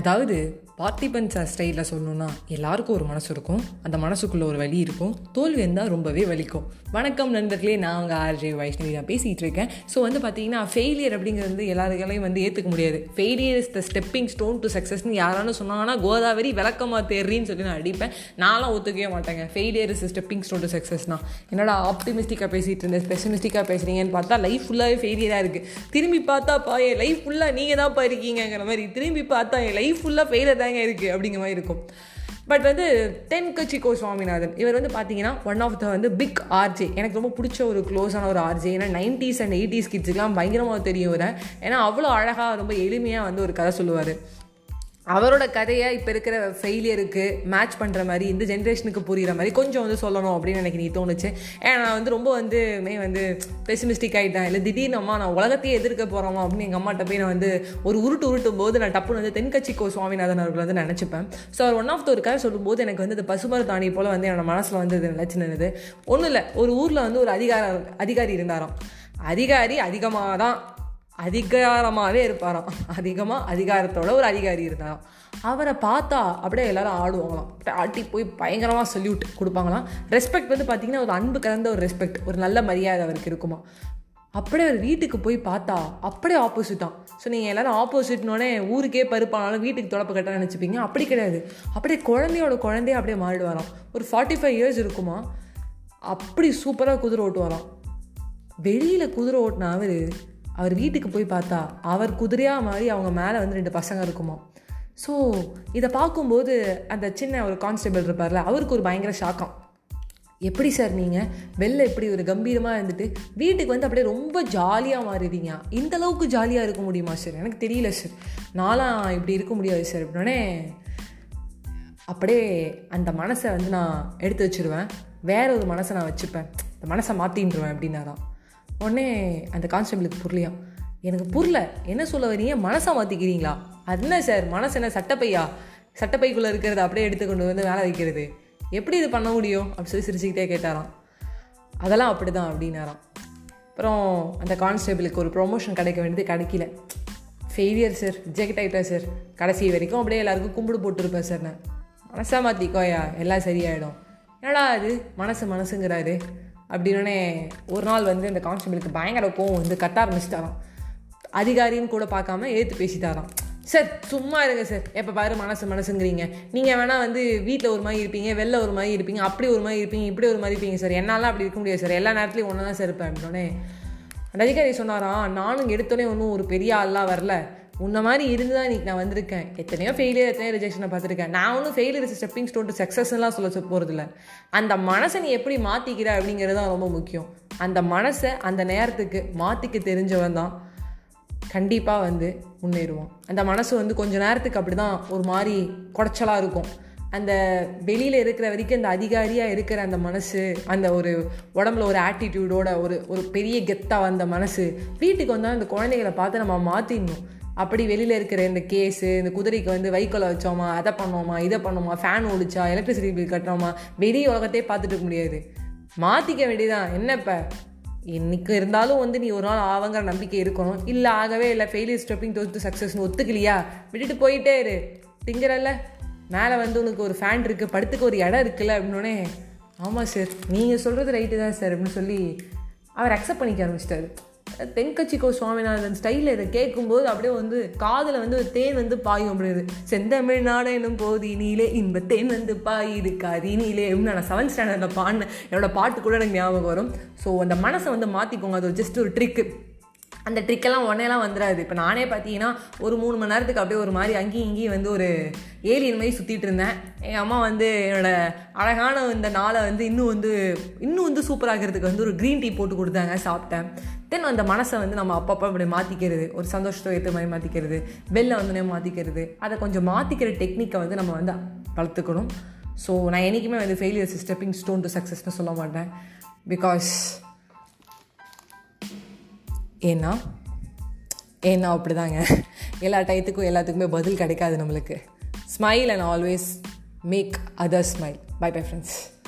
அதாவது பார்த்திபன் சார் ஸ்டைலில் சொல்லணும்னா எல்லாருக்கும் ஒரு மனசு இருக்கும். அந்த மனசுக்குள்ளே ஒரு வலி இருக்கும். தோல்வி இருந்தால் ரொம்பவே வலிக்கும். வணக்கம் நண்பர்களே நான் உங்கள் ஆர்ஜே வைஷ்ணவி. நான் பேசிகிட்டு இருக்கேன். ஸோ வந்து பார்த்தீங்கன்னா ஃபெயிலியர் அப்படிங்கிறது வந்து எல்லாருக்காலையும் வந்து ஏற்றுக்க முடியாது. Failure is the stepping stone to சக்ஸஸ்னு யாராலும் சொன்னாங்கன்னா கோதாவரி விளக்கமாக தேர்றின்னு சொல்லி நான் அடிப்பேன். நானும் ஒத்துக்கவே மாட்டேங்க. Failure is stepping stone to சக்ஸஸ்னா என்னடா ஆப்டிமிஸ்டிக்காக பேசிகிட்டு இருந்தேன் ஸ்பெசிமிஸ்டிக்காக பேசுகிறீங்கன்னு பார்த்தா லைஃப் ஃபுல்லாகவே ஃபெயிலியராக இருக்குது திரும்பி பார்த்தா பா என் லைஃப் ஃபுல்லாக நீங்கள் தான்ப்பா இருக்கீங்கிற மாதிரி திரும்பி பார்த்தா என் லைஃப் ஃபுல்லாக ஃபெயிலியர் தான் தாங்க இருக்குது அப்படிங்கிற மாதிரி இருக்கும். பட் வந்து தென்கட்சி கோ சுவாமிநாதன் இவர் வந்து பார்த்தீங்கன்னா ஒன் ஆஃப் த வந்து பிக் ஆர்ஜே எனக்கு ரொம்ப பிடிச்ச ஒரு க்ளோஸான ஒரு ஆர்ஜே ஏன்னா நைன்டிஸ் அண்ட் எயிட்டிஸ் கிட்ஸுக்கெலாம் பயங்கரமாக தெரியும் இவரை. ஏன்னா அவ்வளோ அழகாக ரொம்ப எளிமையாக வந்து ஒரு கதை சொல்லுவார். அவரோட கதையை இப்போ இருக்கிற ஃபெயிலியருக்கு மேட்ச் பண்ணுற மாதிரி இந்த ஜென்ரேஷனுக்கு புரிகிற மாதிரி கொஞ்சம் வந்து சொல்லணும் அப்படின்னு எனக்கு நீ தோணுச்சு. ஏன்னா நான் வந்து ரொம்ப வந்து மே வந்து பெசிமிஸ்டிக் ஆகிட்டேன் இல்லை திடீர்னு அம்மா நான் உலகத்தையே எதிர்க்க போகிறோமா அப்படின்னு எங்கள் அம்மாட்ட போய் நான் வந்து ஒரு உருட்டு உருட்டும் போது நான் டப்புன்னு வந்து தென்கட்சி கோ சுவாமிநாதன் அவர்கள் வந்து நினச்சிப்பேன். ஸோ அவர் ஒன் ஆஃப் த ஒரு கதை சொல்லும்போது எனக்கு வந்து அந்த பசுமர தாணி போல் வந்து என்னோட மனசில் வந்து இது நினச்சி நின்றுது ஒன்றும் இல்லை ஒரு ஊரில் வந்து ஒரு அதிகார அதிகாரி இருந்தாராம். அதிகாரி அதிகமாக தான் அதிகாரமாகவே இருப்பாராம். அதிகமாக அதிகாரத்தோட ஒரு அதிகாரி இருந்தாராம். அவரை பார்த்தா அப்படியே எல்லோரும் ஆடுவாங்களாம். ஆட்டி போய் பயங்கரமாக சொல்யூட் கொடுப்பாங்களாம். ரெஸ்பெக்ட் வந்து பார்த்திங்கன்னா ஒரு அன்பு கலந்த ஒரு ரெஸ்பெக்ட் ஒரு நல்ல மரியாதை அவருக்கு இருக்குமா. அப்படியே அவர் வீட்டுக்கு போய் பார்த்தா அப்படியே ஆப்போசிட்டான் ஸோ நீங்கள் எல்லாரும் ஆப்போசிட்னோடனே ஊருக்கே பருப்பானாலும் வீட்டுக்கு தொடப்பு கட்ட நினச்சிப்பீங்க. அப்படி கிடையாது. அப்படியே குழந்தையோட குழந்தைய அப்படியே மாறிடுவாராம். ஒரு ஃபார்ட்டி ஃபைவ் இயர்ஸ் இருக்குமா அப்படி சூப்பராக குதிரை ஓட்டுவாராம். வெளியில் குதிரை ஓட்டினா அவர் அவர் வீட்டுக்கு போய் பார்த்தா அவர் குதிரையாக மாதிரி அவங்க மேலே வந்து ரெண்டு பசங்க இருக்குமா. ஸோ இதை பார்க்கும்போது அந்த சின்ன ஒரு கான்ஸ்டபிள் இருப்பார்ல அவருக்கு ஒரு பயங்கர ஷாக்கம். எப்படி சார் நீங்கள் வெளில எப்படி ஒரு கம்பீரமாக இருந்துட்டு வீட்டுக்கு வந்து அப்படியே ரொம்ப ஜாலியாக மாறிடுறீங்க. இந்த அளவுக்கு ஜாலியாக இருக்க முடியுமா சார்? எனக்கு தெரியல சார். நானும் இப்படி இருக்க முடியாது சார். அப்படின்னே அப்படியே அந்த மனசை வந்து நான் எடுத்து வச்சுருவேன். வேற ஒரு மனசை நான் வச்சுப்பேன். இந்த மனசை மாற்றின்றுவேன் அப்படின்னாராம். உடனே அந்த கான்ஸ்டபிளுக்கு புரியலையா? எனக்கு புரியல. என்ன சொல்ல வரீங்க மனசை மாற்றிக்கிறீங்களா அது என்ன சார் மனசு என்ன சட்டப்பையா? சட்டப்பைக்குள்ளே இருக்கிறத அப்படியே எடுத்து கொண்டு வந்து வேலை வைக்கிறது. எப்படி இது பண்ண முடியும்? அப்படின்னு சொல்லி சிரிச்சுக்கிட்டே கேட்டாராம். அதெல்லாம் அப்படி தான் அப்படின்னாராம். அப்புறம் அந்த கான்ஸ்டபிளுக்கு ஒரு ப்ரொமோஷன் கிடைக்க வேண்டியது கிடைக்கல. ஃபெயிலியர் சார் ரிஜெக்ட் ஆகிட்டேன் சார் கடைசி வரைக்கும் அப்படியே எல்லாருக்கும் கும்பிடு போட்டிருப்பேன் சார் நான். மனசை மாற்றிக்கோயா எல்லாம் சரியாயிடும். என்னடா அது மனசு மனசுங்கிறாரு. அப்படின்னே ஒரு நாள் வந்து அந்த கான்ஸ்டபிளுக்கு பயங்கர கோவம் வந்து கத்த ஆரம்பிச்சிட்டாராம். அதிகாரின்னு கூட பார்க்காம ஏற்று பேசிட்டாராம். சார் சும்மா இருங்க சார். எப்போ பாரு மனசு மனசுங்கிறீங்க. நீங்கள் வேணால் வந்து வீட்டில் ஒரு மாதிரி இருப்பீங்க வெளில ஒரு மாதிரி இருப்பீங்க அப்படி ஒரு மாதிரி இருப்பீங்க இப்படி ஒரு மாதிரி இருப்பீங்க சார். என்னால் அப்படி இருக்க முடியாது சார். எல்லா நேரத்துலையும் ஒன்று தான் சார் இருப்பேன். அப்படின்னே அந்த அதிகாரி சொன்னாராம் நானும் எடுத்தோடனே ஒன்றும் ஒரு பெரிய ஆள்லாம் வரல. உன்ன மாதிரி இருந்து தான் இன்றைக்கி நான் வந்திருக்கேன். எத்தனையோ ஃபெயிலியர் எத்தனையோ ரிஜெக்ஷனை பார்த்துருக்கேன். நான் ஒன்றும் failure is stepping stone to சக்ஸஸ்லாம் சொல்ல போகிறதில்ல அந்த மனசை நீ எப்படி மாற்றிக்கிற அப்படிங்கிறது தான் ரொம்ப முக்கியம். அந்த மனசை அந்த நேரத்துக்கு மாற்றிக்க தெரிஞ்சவன் தான் கண்டிப்பாக வந்து முன்னேறுவான். அந்த மனசு வந்து கொஞ்சம் நேரத்துக்கு அப்படி தான் ஒரு மாதிரி குடைச்சலாக இருக்கும். அந்த வெளியில் இருக்கிற வரைக்கும் அந்த அதிகாரியாக இருக்கிற அந்த மனசு அந்த ஒரு உடம்புல ஒரு ஆட்டிடியூடோட ஒரு ஒரு பெரிய கெத்தாக வந்த மனசு வீட்டுக்கு வந்தால் அந்த குழந்தைகளை பார்த்து நம்ம மாற்றிடணும் அப்படி வெளியில் இருக்கிற இந்த கேஸு இந்த குதிரைக்கு வந்து வைக்கோலை வச்சோமா அதை பண்ணோமா இதை பண்ணோமா ஃபேன் ஒழிச்சா எலக்ட்ரிசிட்டி பில் கட்டுறோமா வெளி உலகத்தையே பார்த்துட்டு இருக்க முடியாது. மாற்றிக்க வேண்டியதான் என்ன இப்போ? இன்னைக்கு இருந்தாலும் வந்து நீ ஒரு நாள் ஆவங்கிற நம்பிக்கை இருக்கணும். இல்லை ஆகவே இல்லை ஃபெயிலியர் ஸ்டெப்பிங் டு சக்ஸஸ்னு ஒத்துக்கலையா? விட்டுட்டு போயிட்டே இரு. திங்கிறல்ல மேலே வந்து உனக்கு ஒரு ஃபேன் இருக்குது படுத்துக்கு ஒரு இடம் இருக்குல்ல அப்படின்னோடனே ஆமாம் சார் நீங்கள் சொல்கிறது ரைட்டு தான் சார் அப்படின்னு சொல்லி அவர் அக்செப்ட் பண்ணிக்க ஆரம்பிச்சிட்டாரு. தென்கட்சி சுவாமிநாதன் ஸ்டைலில் இதை கேட்கும்போது அப்படியே வந்து காதில் வந்து ஒரு தேன் வந்து பாயும் அப்படிது செந்தமிழ் நாடு எனும் போதி நீலே இன்ப தேன் வந்து பாயுது காதி நீலே. நான் செவன்த் ஸ்டாண்டர்டில் பாடினேன் என்னோட பாட்டு கூட எனக்கு ஞாபகம் வரும். ஸோ அந்த மனசை வந்து மாற்றிக்கோங்க அது ஜஸ்ட் ஒரு ட்ரிக்கு அந்த ட்ரிக்கெல்லாம் உடனேலாம் வந்துடாது இப்போ நானே பார்த்தீங்கன்னா ஒரு மூணு மணி நேரத்துக்கு அப்படியே ஒரு மாதிரி அங்கேயும் இங்கேயும் வந்து ஒரு ஏலியன் மாதிரி சுற்றிட்டு இருந்தேன். எங்கள் அம்மா வந்து என்னோடய அழகான இந்த நாளை வந்து இன்னும் வந்து இன்னும் வந்து சூப்பராகிறதுக்கு வந்து ஒரு க்ரீன் டீ போட்டு கொடுத்தாங்க சாப்பிட்டேன். தென் அந்த மனசை வந்து நம்ம அப்பப்போ அப்படி மாற்றிக்கிறது ஒரு சந்தோஷத்தை ஏற்ற மாதிரி மாற்றிக்கிறது வெளில வந்தோடனே மாற்றிக்கிறது அதை கொஞ்சம் மாற்றிக்கிற டெக்னிக்கை வந்து நம்ம வந்து வளர்த்துக்கணும். ஸோ நான் என்றைக்குமே வந்து ஃபெயிலியர்ஸ் ஸ்டெப்பிங் ஸ்டோன் டு சக்ஸஸ்னு சொல்ல மாட்டேன். பிகாஸ் ஏன்னா ஏன்னா அப்படிதாங்க. எல்லா டயத்துக்கும் எல்லாத்துக்குமே பதில் கிடைக்காது நம்மளுக்கு. Smile and always make other smile bye bye friends